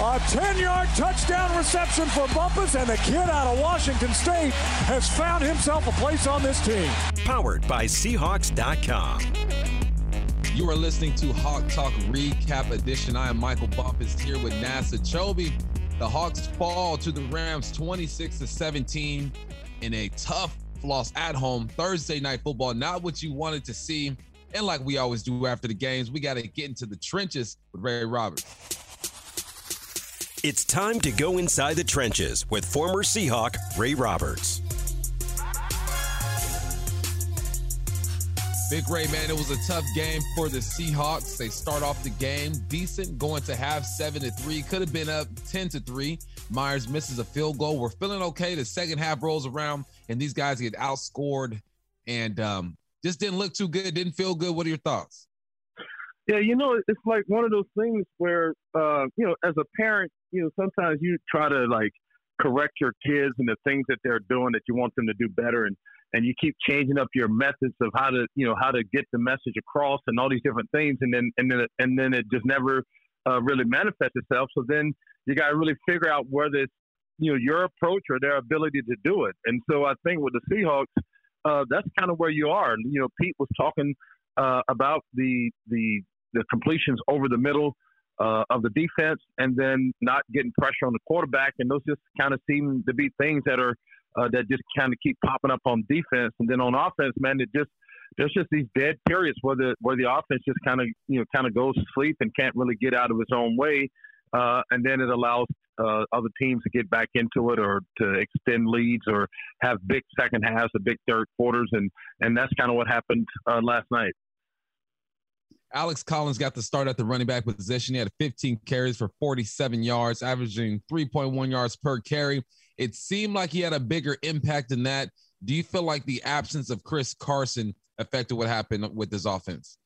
A 10-yard touchdown reception for Bumpus, and the kid out of Washington State has found himself a place on this team. Powered by Seahawks.com. You are listening to Hawk Talk Recap Edition. I am Michael Bumpus here with NASA Chobe. The Hawks fall to the Rams 26 to 17 in a tough loss at home. Thursday night football, not what you wanted to see. And like we always do after the games, we got to get into the trenches with Ray Roberts. It's time to go inside the trenches with former Seahawk Ray Roberts. Big Ray, man, it was a tough game for the Seahawks. They start off the game decent, going to have seven to three. Could have been up ten to three. Myers misses a field goal. We're feeling okay. The second half rolls around, and these guys get outscored. And um, just didn't look too good, didn't feel good. What are your thoughts? Yeah, you know, it's like one of those things where, uh, you know, as a parent, you know, sometimes you try to like correct your kids and the things that they're doing that you want them to do better, and and you keep changing up your methods of how to, you know, how to get the message across and all these different things, and then and then and then it just never uh, really manifests itself. So then you got to really figure out whether it's you know your approach or their ability to do it. And so I think with the Seahawks uh, that's kind of where you are. And you know, Pete was talking uh, about the the the completions over the middle uh, of the defense, and then not getting pressure on the quarterback, and those just kind of seem to be things that are uh, that just kind of keep popping up on defense, and then on offense, man, it just there's just these dead periods where the where the offense just kind of you know kind of goes to sleep and can't really get out of its own way, uh, and then it allows uh, other teams to get back into it or to extend leads or have big second halves or big third quarters, and and that's kind of what happened uh, last night. Alex Collins got the start at the running back position. He had 15 carries for 47 yards, averaging 3.1 yards per carry. It seemed like he had a bigger impact than that. Do you feel like the absence of Chris Carson affected what happened with this offense?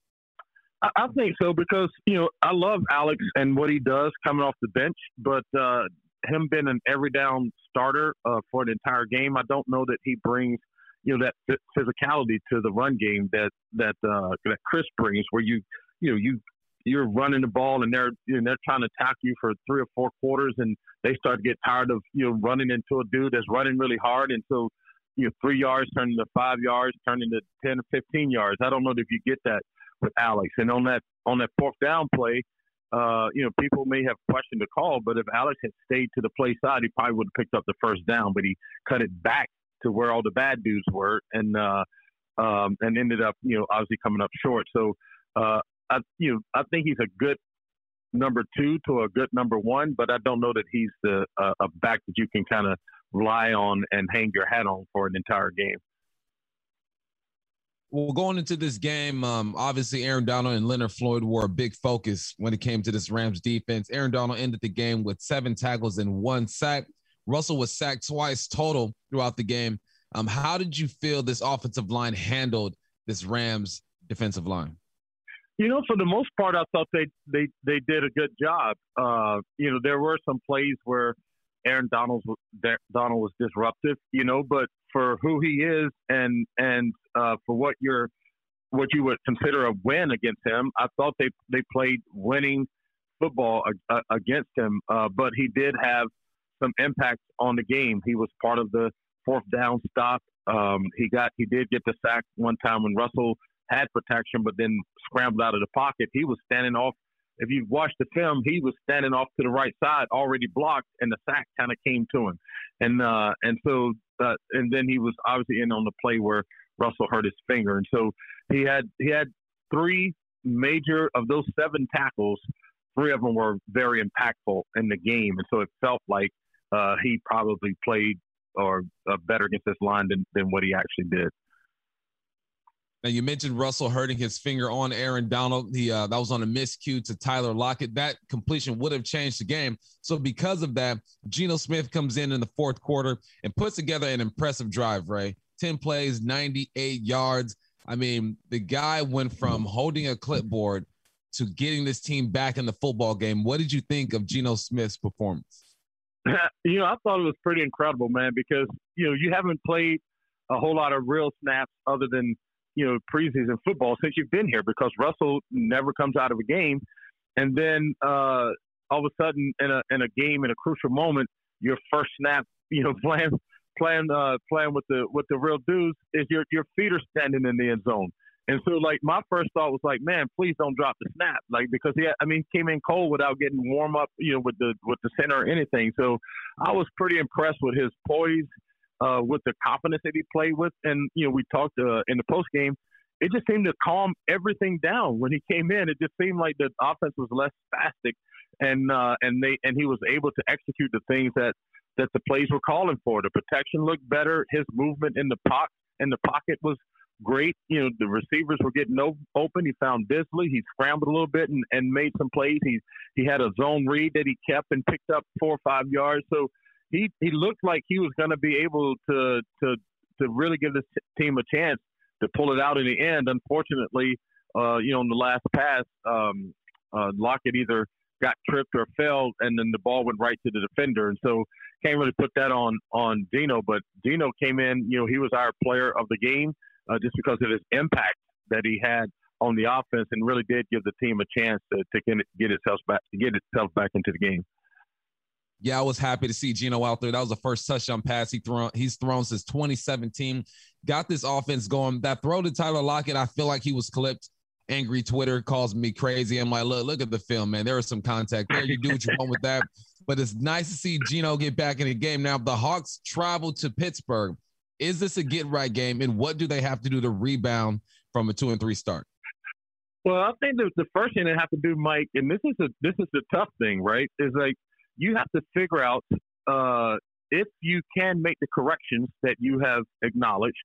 I think so because you know I love Alex and what he does coming off the bench, but uh, him being an every down starter uh, for an entire game, I don't know that he brings you know that physicality to the run game that that uh, that Chris brings, where you you know you you're running the ball and they're you know, they're trying to attack you for three or four quarters, and they start to get tired of you know running into a dude that's running really hard, and so you know three yards turning to five yards, turning to ten or fifteen yards. I don't know if you get that with Alex. And on that on that fourth down play, uh, you know, people may have questioned the call, but if Alex had stayed to the play side, he probably would have picked up the first down. But he cut it back to where all the bad dudes were, and uh, um, and ended up, you know, obviously coming up short. So, uh, I, you know, I think he's a good number two to a good number one, but I don't know that he's the uh, a back that you can kind of rely on and hang your hat on for an entire game. Well, going into this game, um, obviously Aaron Donald and Leonard Floyd were a big focus when it came to this Rams defense. Aaron Donald ended the game with seven tackles and one sack. Russell was sacked twice total throughout the game. Um, how did you feel this offensive line handled this Rams defensive line? You know, for the most part, I thought they they they did a good job. Uh, you know, there were some plays where Aaron Donald Donald was disruptive. You know, but for who he is and and uh, for what you're what you would consider a win against him. I thought they they played winning football uh, against him, uh, but he did have some impact on the game. He was part of the fourth down stop. Um, he got he did get the sack one time when Russell had protection, but then scrambled out of the pocket. He was standing off. If you watch the film, he was standing off to the right side, already blocked, and the sack kind of came to him. And uh, and so uh, and then he was obviously in on the play where Russell hurt his finger, and so he had he had three major of those seven tackles. Three of them were very impactful in the game, and so it felt like uh, he probably played or uh, better against this line than, than what he actually did. Now you mentioned Russell hurting his finger on Aaron Donald. He uh, that was on a miscue to Tyler Lockett. That completion would have changed the game. So because of that, Geno Smith comes in in the fourth quarter and puts together an impressive drive. Ray, ten plays, ninety-eight yards. I mean, the guy went from holding a clipboard to getting this team back in the football game. What did you think of Geno Smith's performance? you know, I thought it was pretty incredible, man, because you know you haven't played a whole lot of real snaps other than you know preseason football since you've been here because Russell never comes out of a game, and then uh, all of a sudden in a in a game in a crucial moment, your first snap, you know, playing playing uh, playing with the with the real dudes is your your feet are standing in the end zone. And so, like, my first thought was like, man, please don't drop the snap, like, because he, had, I mean, came in cold without getting warm up, you know, with the with the center or anything. So, I was pretty impressed with his poise, uh, with the confidence that he played with, and you know, we talked uh, in the post game. It just seemed to calm everything down when he came in. It just seemed like the offense was less spastic, and uh, and they and he was able to execute the things that that the plays were calling for. The protection looked better. His movement in the pocket in the pocket was great. You know, the receivers were getting open. He found Dissly. He scrambled a little bit and, and made some plays. He he had a zone read that he kept and picked up four or five yards. So he he looked like he was going to be able to to to really give this team a chance to pull it out in the end. Unfortunately, uh, you know, in the last pass, um, uh, Lockett either got tripped or fell, and then the ball went right to the defender. And so can't really put that on on Geno. But Geno came in, you know, he was our player of the game uh, just because of his impact that he had on the offense, and really did give the team a chance to, to get, get itself back get itself back into the game. Yeah, I was happy to see Geno out there. That was the first touchdown pass he thrown. He's thrown since 2017. Got this offense going. That throw to Tyler Lockett, I feel like he was clipped. Angry Twitter calls me crazy. I'm like, look, look at the film, man. There was some contact there. You do what you want with that. But it's nice to see Geno get back in the game. Now, the Hawks travel to Pittsburgh. Is this a get right game? And what do they have to do to rebound from a two and three start? Well, I think the, the first thing they have to do, Mike, and this is a this is the tough thing, right? Is like you have to figure out uh, if you can make the corrections that you have acknowledged,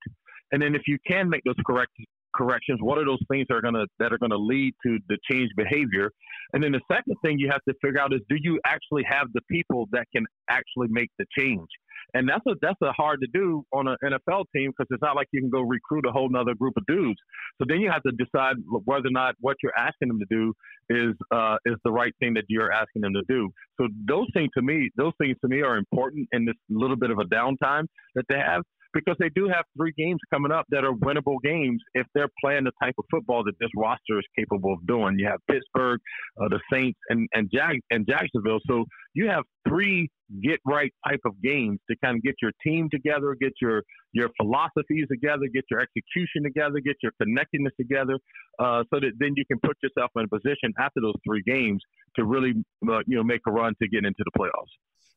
and then if you can make those correct corrections, what are those things that are gonna that are gonna lead to the change behavior? And then the second thing you have to figure out is do you actually have the people that can actually make the change? And that's a that's a hard to do on an NFL team because it's not like you can go recruit a whole nother group of dudes. So then you have to decide whether or not what you're asking them to do is uh, is the right thing that you're asking them to do. So those things to me, those things to me are important in this little bit of a downtime that they have because they do have three games coming up that are winnable games if they're playing the type of football that this roster is capable of doing. You have Pittsburgh, uh, the Saints, and and, Jag- and Jacksonville. So you have three get right type of games to kind of get your team together, get your your philosophies together, get your execution together, get your connectedness together, uh, so that then you can put yourself in a position after those three games to really uh, you know make a run to get into the playoffs.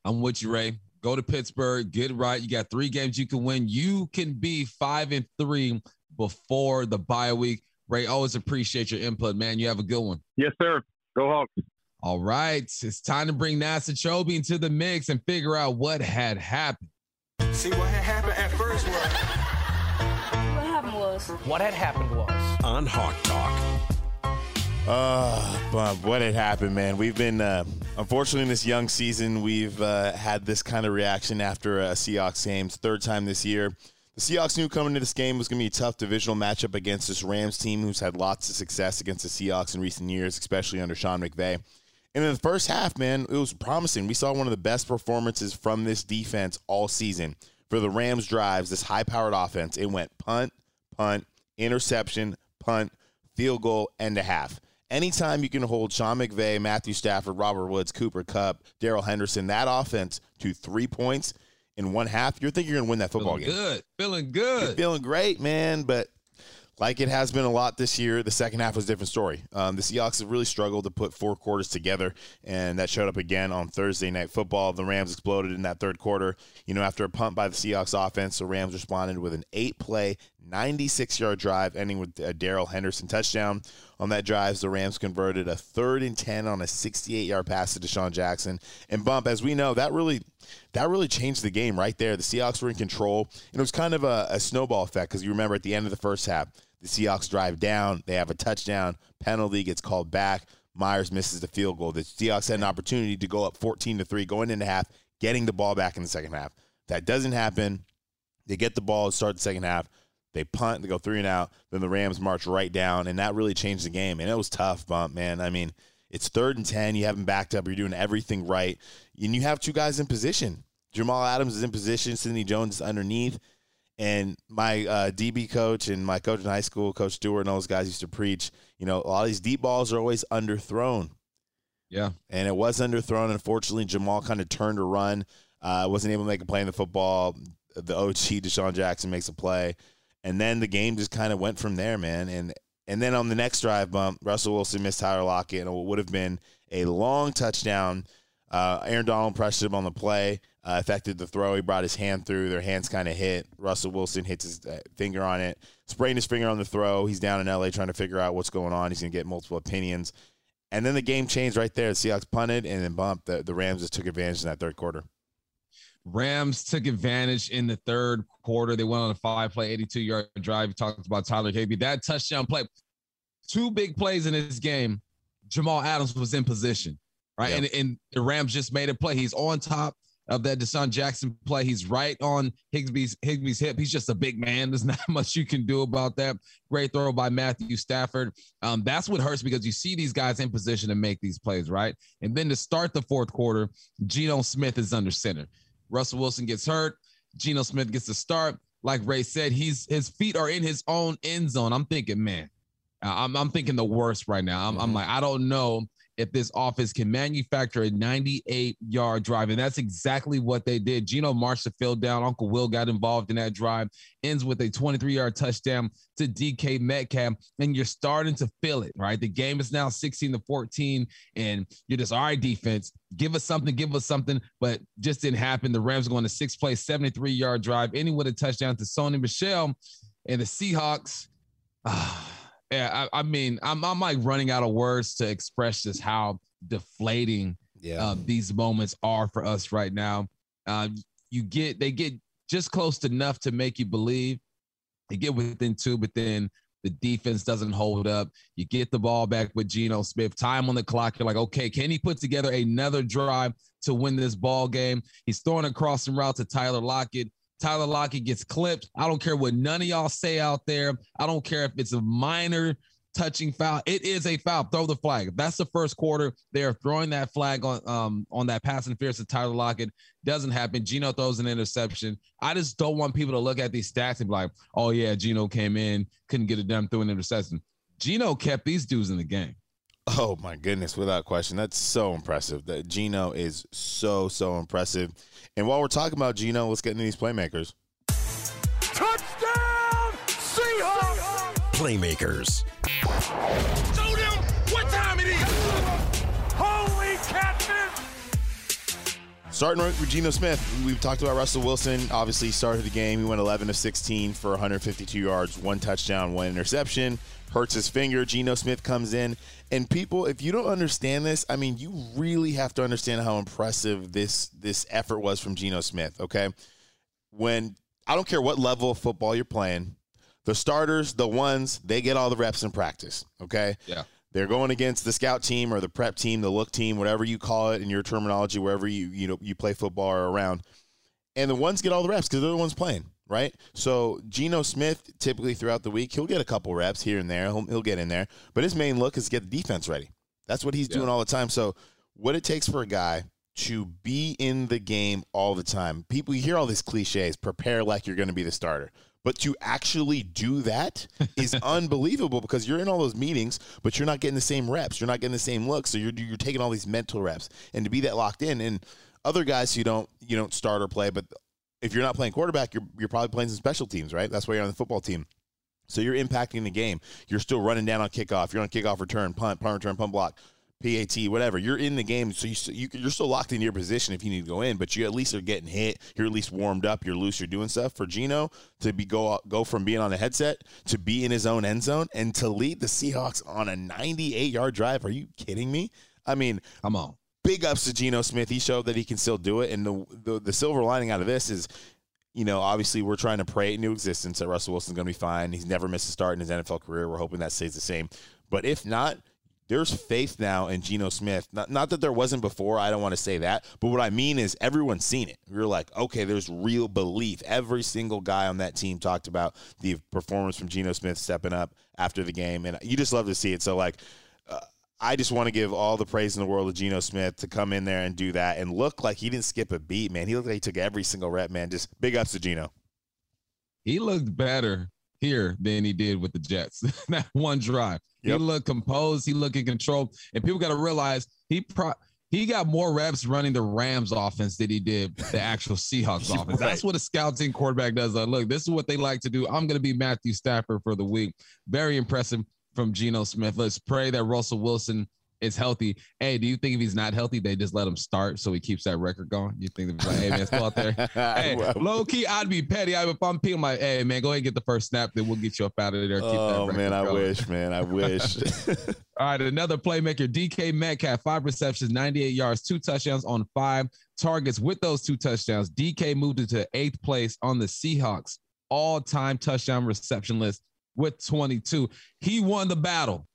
I'm with you, Ray. Go to Pittsburgh, get right. You got three games you can win. You can be five and three before the bye week. Ray, always appreciate your input, man. You have a good one. Yes, sir. Go Hawks. All right. It's time to bring Nasa Chobe into the mix and figure out what had happened. See, what had happened at first was. What happened was. What had happened was. On Hawk Talk. Uh, Bob, what had happened, man? We've been, uh, unfortunately, in this young season, we've uh, had this kind of reaction after a Seahawks game. third time this year. The Seahawks knew coming into this game was going to be a tough divisional matchup against this Rams team, who's had lots of success against the Seahawks in recent years, especially under Sean McVay. And in the first half, man, it was promising. We saw one of the best performances from this defense all season. For the Rams drives, this high powered offense, it went punt, punt, interception, punt, field goal, and a half anytime you can hold Sean McVay, Matthew Stafford, Robert Woods, Cooper Kupp, Darrell Henderson, that offense to three points in one half, you're thinking you're going to win that football feeling game. Good, feeling good, you're feeling great, man. But like it has been a lot this year. The second half was a different story. Um, the Seahawks have really struggled to put four quarters together, and that showed up again on Thursday Night Football. The Rams exploded in that third quarter. You know, after a punt by the Seahawks offense, the Rams responded with an eight play, 96 yard drive, ending with a Darrell Henderson touchdown. On that drive, the Rams converted a third and 10 on a 68 yard pass to DeSean Jackson. And bump, as we know, that really that really changed the game right there. The Seahawks were in control, and it was kind of a, a snowball effect because you remember at the end of the first half, the Seahawks drive down, they have a touchdown, penalty gets called back. Myers misses the field goal. The Seahawks had an opportunity to go up 14 to 3 going into half, getting the ball back in the second half. That doesn't happen. They get the ball, start the second half. They punt, they go three and out. Then the Rams march right down, and that really changed the game. And it was tough, bump, man. I mean, it's third and 10. You haven't backed up. You're doing everything right. And you have two guys in position. Jamal Adams is in position. Sidney Jones is underneath. And my uh, DB coach and my coach in high school, Coach Stewart, and all those guys used to preach, you know, a lot of these deep balls are always underthrown. Yeah. And it was underthrown. Unfortunately, Jamal kind of turned to run. Uh, wasn't able to make a play in the football. The OG DeSean Jackson makes a play. And then the game just kind of went from there, man. And and then on the next drive bump, Russell Wilson missed Tyler Lockett, and it would have been a long touchdown. Uh, Aaron Donald pressured him on the play, uh, affected the throw. He brought his hand through. Their hands kind of hit. Russell Wilson hits his uh, finger on it, sprained his finger on the throw. He's down in LA trying to figure out what's going on. He's going to get multiple opinions. And then the game changed right there. The Seahawks punted and then bumped. The, the Rams just took advantage in that third quarter. Rams took advantage in the third quarter. They went on a five play, 82 yard drive. You talked about Tyler Higbee. That touchdown play, two big plays in this game. Jamal Adams was in position, right? Yep. And, and the Rams just made a play. He's on top of that DeSean Jackson play. He's right on Higby's Higbee's hip. He's just a big man. There's not much you can do about that. Great throw by Matthew Stafford. Um, that's what hurts because you see these guys in position to make these plays, right? And then to start the fourth quarter, Geno Smith is under center. Russell Wilson gets hurt. Geno Smith gets the start. Like Ray said, he's his feet are in his own end zone. I'm thinking, man, I'm, I'm thinking the worst right now. I'm, mm-hmm. I'm like, I don't know if this office can manufacture a 98 yard drive. And that's exactly what they did. Geno Marshall field down. Uncle Will got involved in that drive, ends with a 23 yard touchdown to DK Metcalf. And you're starting to feel it, right? The game is now 16 to 14. And you're just, all right, defense, give us something, give us something. But just didn't happen. The Rams going to six play, 73 yard drive, ending with a touchdown to Sony Michel And the Seahawks. Ah, yeah, I, I, mean, I'm I'm like running out of words to express just how deflating yeah. uh, these moments are for us right now. Uh, you get they get just close enough to make you believe. They get within two, but then the defense doesn't hold up. You get the ball back with Geno Smith. Time on the clock. You're like, okay, can he put together another drive to win this ball game? He's throwing a crossing route to Tyler Lockett. Tyler Lockett gets clipped. I don't care what none of y'all say out there. I don't care if it's a minor touching foul. It is a foul. Throw the flag. That's the first quarter. They are throwing that flag on um on that pass interference to Tyler Lockett. Doesn't happen. Geno throws an interception. I just don't want people to look at these stats and be like, oh yeah, Geno came in, couldn't get it done through an interception. Geno kept these dudes in the game. Oh my goodness, without question. That's so impressive. That Geno is so, so impressive. And while we're talking about Geno, let's get into these playmakers. Touchdown! Seahawks! Playmakers. Starting with Geno Smith, we've talked about Russell Wilson. Obviously, started the game. He went 11 of 16 for 152 yards, one touchdown, one interception. Hurts his finger. Geno Smith comes in. And people, if you don't understand this, I mean, you really have to understand how impressive this this effort was from Geno Smith. Okay, when I don't care what level of football you're playing, the starters, the ones, they get all the reps in practice. Okay. Yeah. They're going against the scout team or the prep team, the look team, whatever you call it in your terminology, wherever you you know you play football or around. And the ones get all the reps because they're the ones playing, right? So Geno Smith typically throughout the week he'll get a couple reps here and there. He'll, he'll get in there, but his main look is to get the defense ready. That's what he's yeah. doing all the time. So what it takes for a guy to be in the game all the time. People you hear all these cliches, prepare like you're going to be the starter. But to actually do that is unbelievable because you're in all those meetings, but you're not getting the same reps. You're not getting the same looks. So you're you're taking all these mental reps, and to be that locked in. And other guys who don't you don't start or play, but if you're not playing quarterback, you're you're probably playing some special teams, right? That's why you're on the football team. So you're impacting the game. You're still running down on kickoff. You're on kickoff return, punt, punt return, punt block. PAT, whatever. You're in the game, so you, you are still locked in your position if you need to go in, but you at least are getting hit. You're at least warmed up. You're loose. You're doing stuff. For Geno to be go go from being on a headset to be in his own end zone and to lead the Seahawks on a 98 yard drive. Are you kidding me? I mean, come on. Big ups to Geno Smith. He showed that he can still do it, and the the, the silver lining out of this is you know, obviously we're trying to pray into existence that Russell Wilson's going to be fine. He's never missed a start in his NFL career. We're hoping that stays the same. But if not, there's faith now in Geno Smith. Not, not that there wasn't before. I don't want to say that. But what I mean is everyone's seen it. You're like, okay, there's real belief. Every single guy on that team talked about the performance from Geno Smith stepping up after the game. And you just love to see it. So, like, uh, I just want to give all the praise in the world to Geno Smith to come in there and do that and look like he didn't skip a beat, man. He looked like he took every single rep, man. Just big ups to Geno. He looked better here than he did with the Jets. that one drive. Yep. He looked composed. He looked in control. And people got to realize he pro- he got more reps running the Rams offense than he did the actual Seahawks offense. Right. That's what a scouting quarterback does. Like, look, this is what they like to do. I'm going to be Matthew Stafford for the week. Very impressive from Geno Smith. Let's pray that Russell Wilson is healthy. Hey, do you think if he's not healthy, they just let him start so he keeps that record going? You think like, hey man, still out there? hey, low key, I'd be petty. I, if I'm peeling my, hey man, go ahead and get the first snap, then we'll get you up out of there. oh man, I wish, man, I wish. All right, another playmaker, DK Metcalf, five receptions, 98 yards, two touchdowns on five targets. With those two touchdowns, DK moved into eighth place on the Seahawks all-time touchdown reception list with 22. He won the battle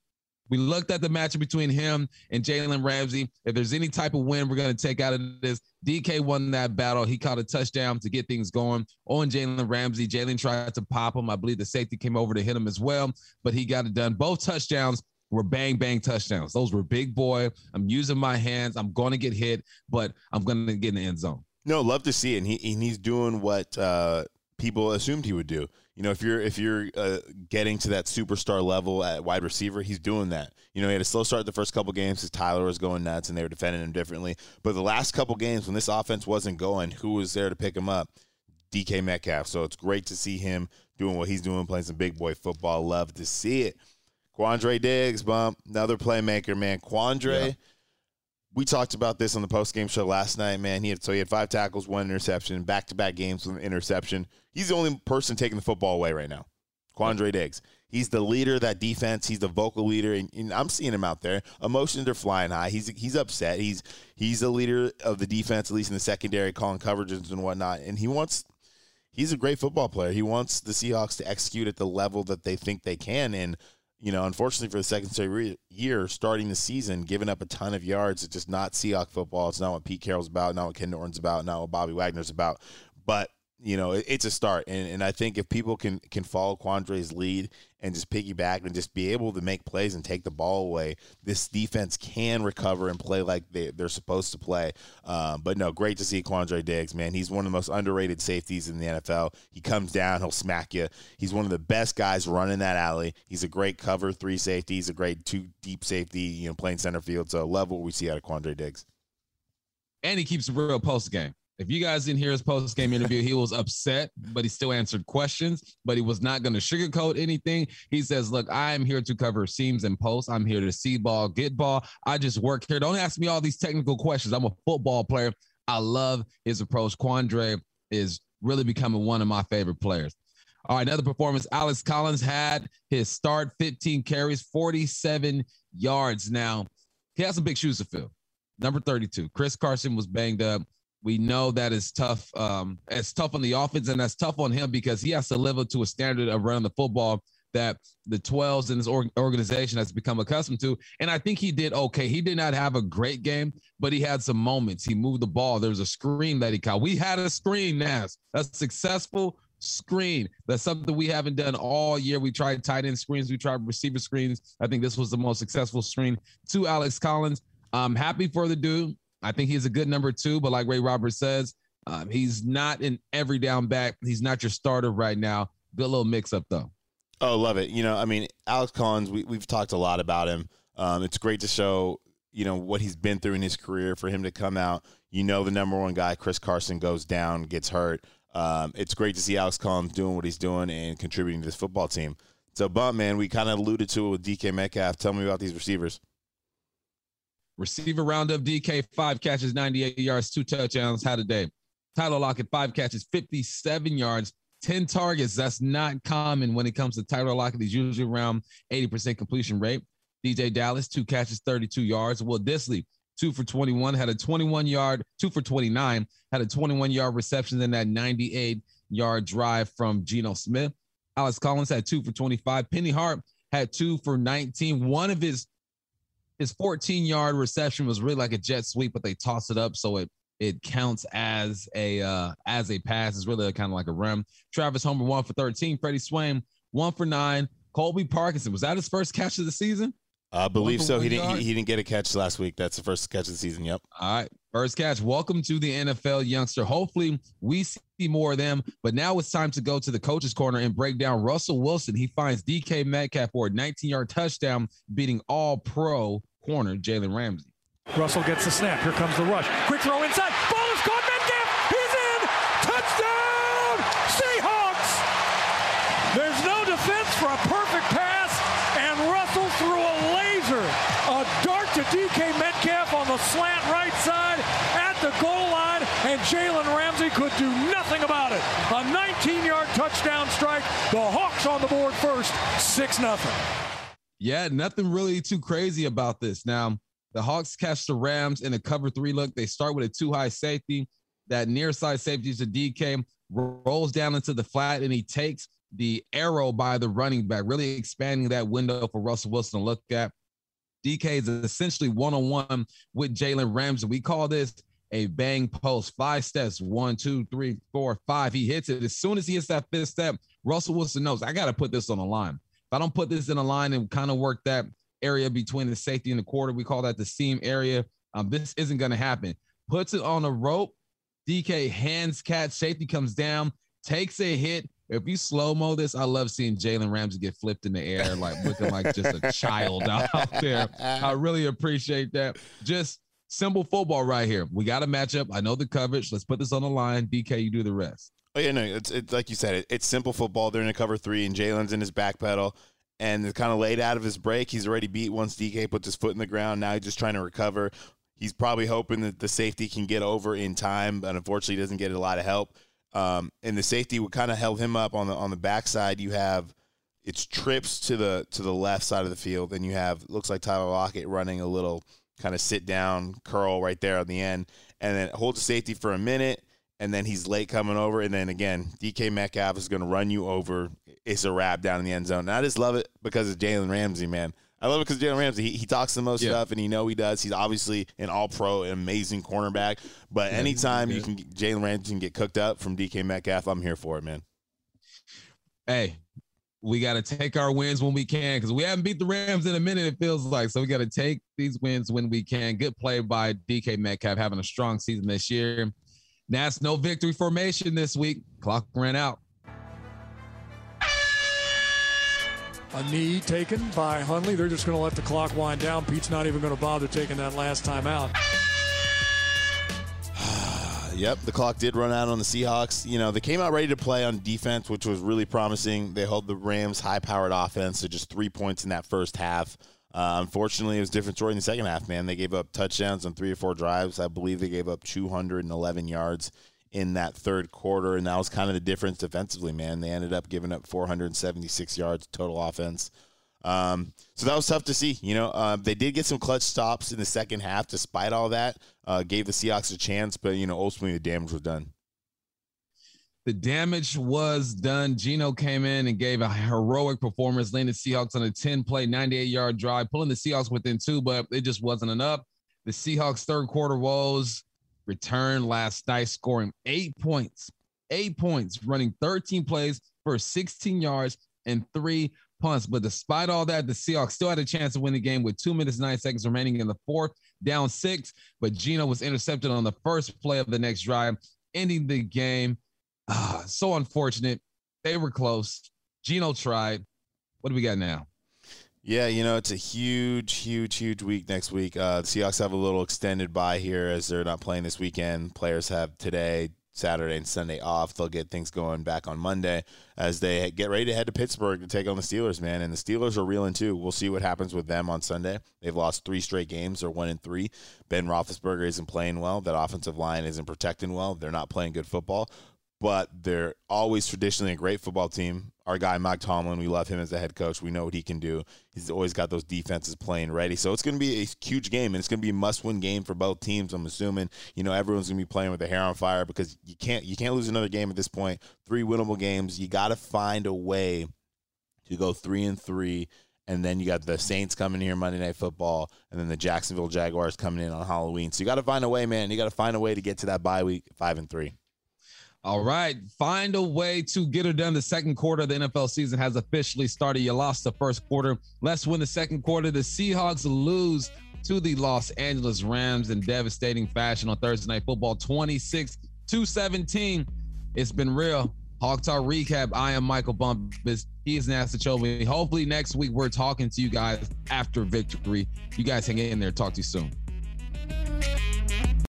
we looked at the matchup between him and Jalen Ramsey. If there's any type of win we're going to take out of this, DK won that battle. He caught a touchdown to get things going on Jalen Ramsey. Jalen tried to pop him. I believe the safety came over to hit him as well, but he got it done. Both touchdowns were bang bang touchdowns. Those were big boy. I'm using my hands. I'm going to get hit, but I'm going to get in the end zone. No, love to see it. And, he, and he's doing what uh, people assumed he would do. You know, if you're if you're uh, getting to that superstar level at wide receiver, he's doing that. You know, he had a slow start the first couple games because Tyler was going nuts and they were defending him differently. But the last couple games when this offense wasn't going, who was there to pick him up? DK Metcalf. So it's great to see him doing what he's doing, playing some big boy football. Love to see it. Quandre Diggs, bump, another playmaker, man. Quandre. Yeah we talked about this on the post game show last night, man. He had so he had five tackles, one interception, back to back games with an interception. He's the only person taking the football away right now. Quandre Diggs. He's the leader of that defense. He's the vocal leader, and, and, I'm seeing him out there. Emotions are flying high. He's he's upset. He's he's the leader of the defense, at least in the secondary, calling coverages and whatnot. And he wants. He's a great football player. He wants the Seahawks to execute at the level that they think they can, and you know, unfortunately for the second straight year, starting the season, giving up a ton of yards. It's just not Seahawk football. It's not what Pete Carroll's about, not what Ken Norton's about, not what Bobby Wagner's about. But you know, it, it's a start. And, and I think if people can can follow Quandre's lead and just piggyback and just be able to make plays and take the ball away, this defense can recover and play like they, they're supposed to play. Um, but no, great to see Quandre Diggs, man. He's one of the most underrated safeties in the NFL. He comes down, he'll smack you. He's one of the best guys running that alley. He's a great cover three safety. He's a great two deep safety, you know, playing center field. So love what we see out of Quandre Diggs. And he keeps a real post game. If you guys didn't hear his post game interview, he was upset, but he still answered questions, but he was not going to sugarcoat anything. He says, Look, I'm here to cover seams and posts. I'm here to see ball, get ball. I just work here. Don't ask me all these technical questions. I'm a football player. I love his approach. Quandre is really becoming one of my favorite players. All right, another performance. Alex Collins had his start 15 carries, 47 yards. Now, he has some big shoes to fill. Number 32. Chris Carson was banged up. We know that is tough. Um, it's tough on the offense, and that's tough on him because he has to live up to a standard of running the football that the 12s in his organization has become accustomed to. And I think he did okay. He did not have a great game, but he had some moments. He moved the ball. There was a screen that he caught. We had a screen, Nas, a successful screen. That's something we haven't done all year. We tried tight end screens, we tried receiver screens. I think this was the most successful screen to Alex Collins. I'm happy for the dude. I think he's a good number two, but like Ray Roberts says, um, he's not an every down back. He's not your starter right now. Good little mix up though. Oh, love it. You know, I mean, Alex Collins, we, we've talked a lot about him. Um, it's great to show, you know, what he's been through in his career for him to come out. You know, the number one guy, Chris Carson, goes down, gets hurt. Um, it's great to see Alex Collins doing what he's doing and contributing to this football team. So, Bump, man, we kind of alluded to it with DK Metcalf. Tell me about these receivers. Receiver roundup DK, five catches, 98 yards, two touchdowns. Had a day. Tyler Lockett, five catches, 57 yards, 10 targets. That's not common when it comes to Tyler Lockett. He's usually around 80% completion rate. DeeJay Dallas, two catches, 32 yards. Will Dissly, two for 21, had a 21 yard, two for 29, had a 21 yard reception in that 98 yard drive from Geno Smith. Alex Collins had two for 25. Penny Hart had two for 19. One of his his 14 yard reception was really like a jet sweep, but they toss it up so it it counts as a uh, as a pass. It's really kind of like a rim. Travis Homer one for 13. Freddie Swain one for nine. Colby Parkinson was that his first catch of the season? I believe so. He didn't. He, he, didn't get a catch last week. That's the first catch of the season. Yep. All right, first catch. Welcome to the NFL, youngster. Hopefully, we see more of them. But now it's time to go to the coach's corner and break down Russell Wilson. He finds DK Metcalf for a 19-yard touchdown, beating All-Pro corner Jalen Ramsey. Russell gets the snap. Here comes the rush. Quick throw inside. Ball is caught. Metcalf. He's in. Touchdown. Seahawks. There's no defense for a perfect pass, and Russell threw a laser, a dart to DK Metcalf on the slant right side at the goal line, and Jalen Ramsey could do nothing about it. A 19-yard touchdown strike. The Hawks on the board first, six nothing. Yeah, nothing really too crazy about this. Now, the Hawks catch the Rams in a cover three look. They start with a two high safety. That near side safety is a DK, rolls down into the flat, and he takes the arrow by the running back, really expanding that window for Russell Wilson to look at. DK is essentially one on one with Jalen Ramsey. We call this a bang post. Five steps one, two, three, four, five. He hits it. As soon as he hits that fifth step, Russell Wilson knows I got to put this on the line. If I don't put this in a line and kind of work that area between the safety and the quarter. We call that the seam area. Um, this isn't going to happen. Puts it on a rope. DK hands catch. Safety comes down, takes a hit. If you slow mo this, I love seeing Jalen Ramsey get flipped in the air, like looking like just a child out there. I really appreciate that. Just simple football right here. We got a matchup. I know the coverage. Let's put this on the line. DK, you do the rest. Oh yeah, no, it's, it's like you said. It, it's simple football. They're in a cover three, and Jalen's in his back pedal and it's kind of laid out of his break. He's already beat once DK puts his foot in the ground. Now he's just trying to recover. He's probably hoping that the safety can get over in time, but unfortunately, doesn't get a lot of help. Um, and the safety would kind of held him up on the on the backside. You have it's trips to the to the left side of the field, and you have looks like Tyler Lockett running a little kind of sit down curl right there on the end, and then holds the safety for a minute and then he's late coming over, and then again, DK Metcalf is going to run you over. It's a wrap down in the end zone. And I just love it because of Jalen Ramsey, man. I love it because Jalen Ramsey, he, he talks the most yeah. stuff, and you know he does. He's obviously an all pro, an amazing cornerback. But yeah, anytime you can, Jalen Ramsey can get cooked up from DK Metcalf, I'm here for it, man. Hey, we got to take our wins when we can because we haven't beat the Rams in a minute, it feels like. So we got to take these wins when we can. Good play by DK Metcalf, having a strong season this year. That's no victory formation this week. Clock ran out. A knee taken by Hundley. They're just going to let the clock wind down. Pete's not even going to bother taking that last time out. yep, the clock did run out on the Seahawks. You know, they came out ready to play on defense, which was really promising. They held the Rams' high powered offense to just three points in that first half. Uh, unfortunately, it was a different story in the second half, man. They gave up touchdowns on three or four drives. I believe they gave up 211 yards in that third quarter, and that was kind of the difference defensively, man. They ended up giving up 476 yards total offense. Um, so that was tough to see. You know, uh, they did get some clutch stops in the second half, despite all that. Uh, gave the Seahawks a chance, but you know, ultimately the damage was done. The damage was done. Geno came in and gave a heroic performance, landed Seahawks on a 10 play, 98 yard drive, pulling the Seahawks within two, but it just wasn't enough. The Seahawks' third quarter woes returned last night, scoring eight points, eight points, running 13 plays for 16 yards and three punts. But despite all that, the Seahawks still had a chance to win the game with two minutes, nine seconds remaining in the fourth, down six. But Geno was intercepted on the first play of the next drive, ending the game. Ah, so unfortunate. They were close. Geno tried. What do we got now? Yeah, you know, it's a huge, huge, huge week next week. Uh, the Seahawks have a little extended bye here as they're not playing this weekend. Players have today, Saturday, and Sunday off. They'll get things going back on Monday as they get ready to head to Pittsburgh to take on the Steelers, man. And the Steelers are reeling too. We'll see what happens with them on Sunday. They've lost three straight games. They're one and three. Ben Roethlisberger isn't playing well. That offensive line isn't protecting well. They're not playing good football but they're always traditionally a great football team. Our guy Mike Tomlin, we love him as a head coach. We know what he can do. He's always got those defenses playing ready. So it's going to be a huge game, and it's going to be a must-win game for both teams. I'm assuming. You know, everyone's going to be playing with their hair on fire because you can't you can't lose another game at this point. Three winnable games. You got to find a way to go three and three and then you got the Saints coming here Monday Night Football, and then the Jacksonville Jaguars coming in on Halloween. So you got to find a way, man. You got to find a way to get to that bye week five and three. All right. Find a way to get her done. The second quarter of the NFL season has officially started. You lost the first quarter. Let's win the second quarter. The Seahawks lose to the Los Angeles Rams in devastating fashion on Thursday Night Football 26 to 17. It's been real. Hawk Talk recap. I am Michael Bumpus. He is NASA Chobe. Hopefully next week we're talking to you guys after victory. You guys hang in there. Talk to you soon.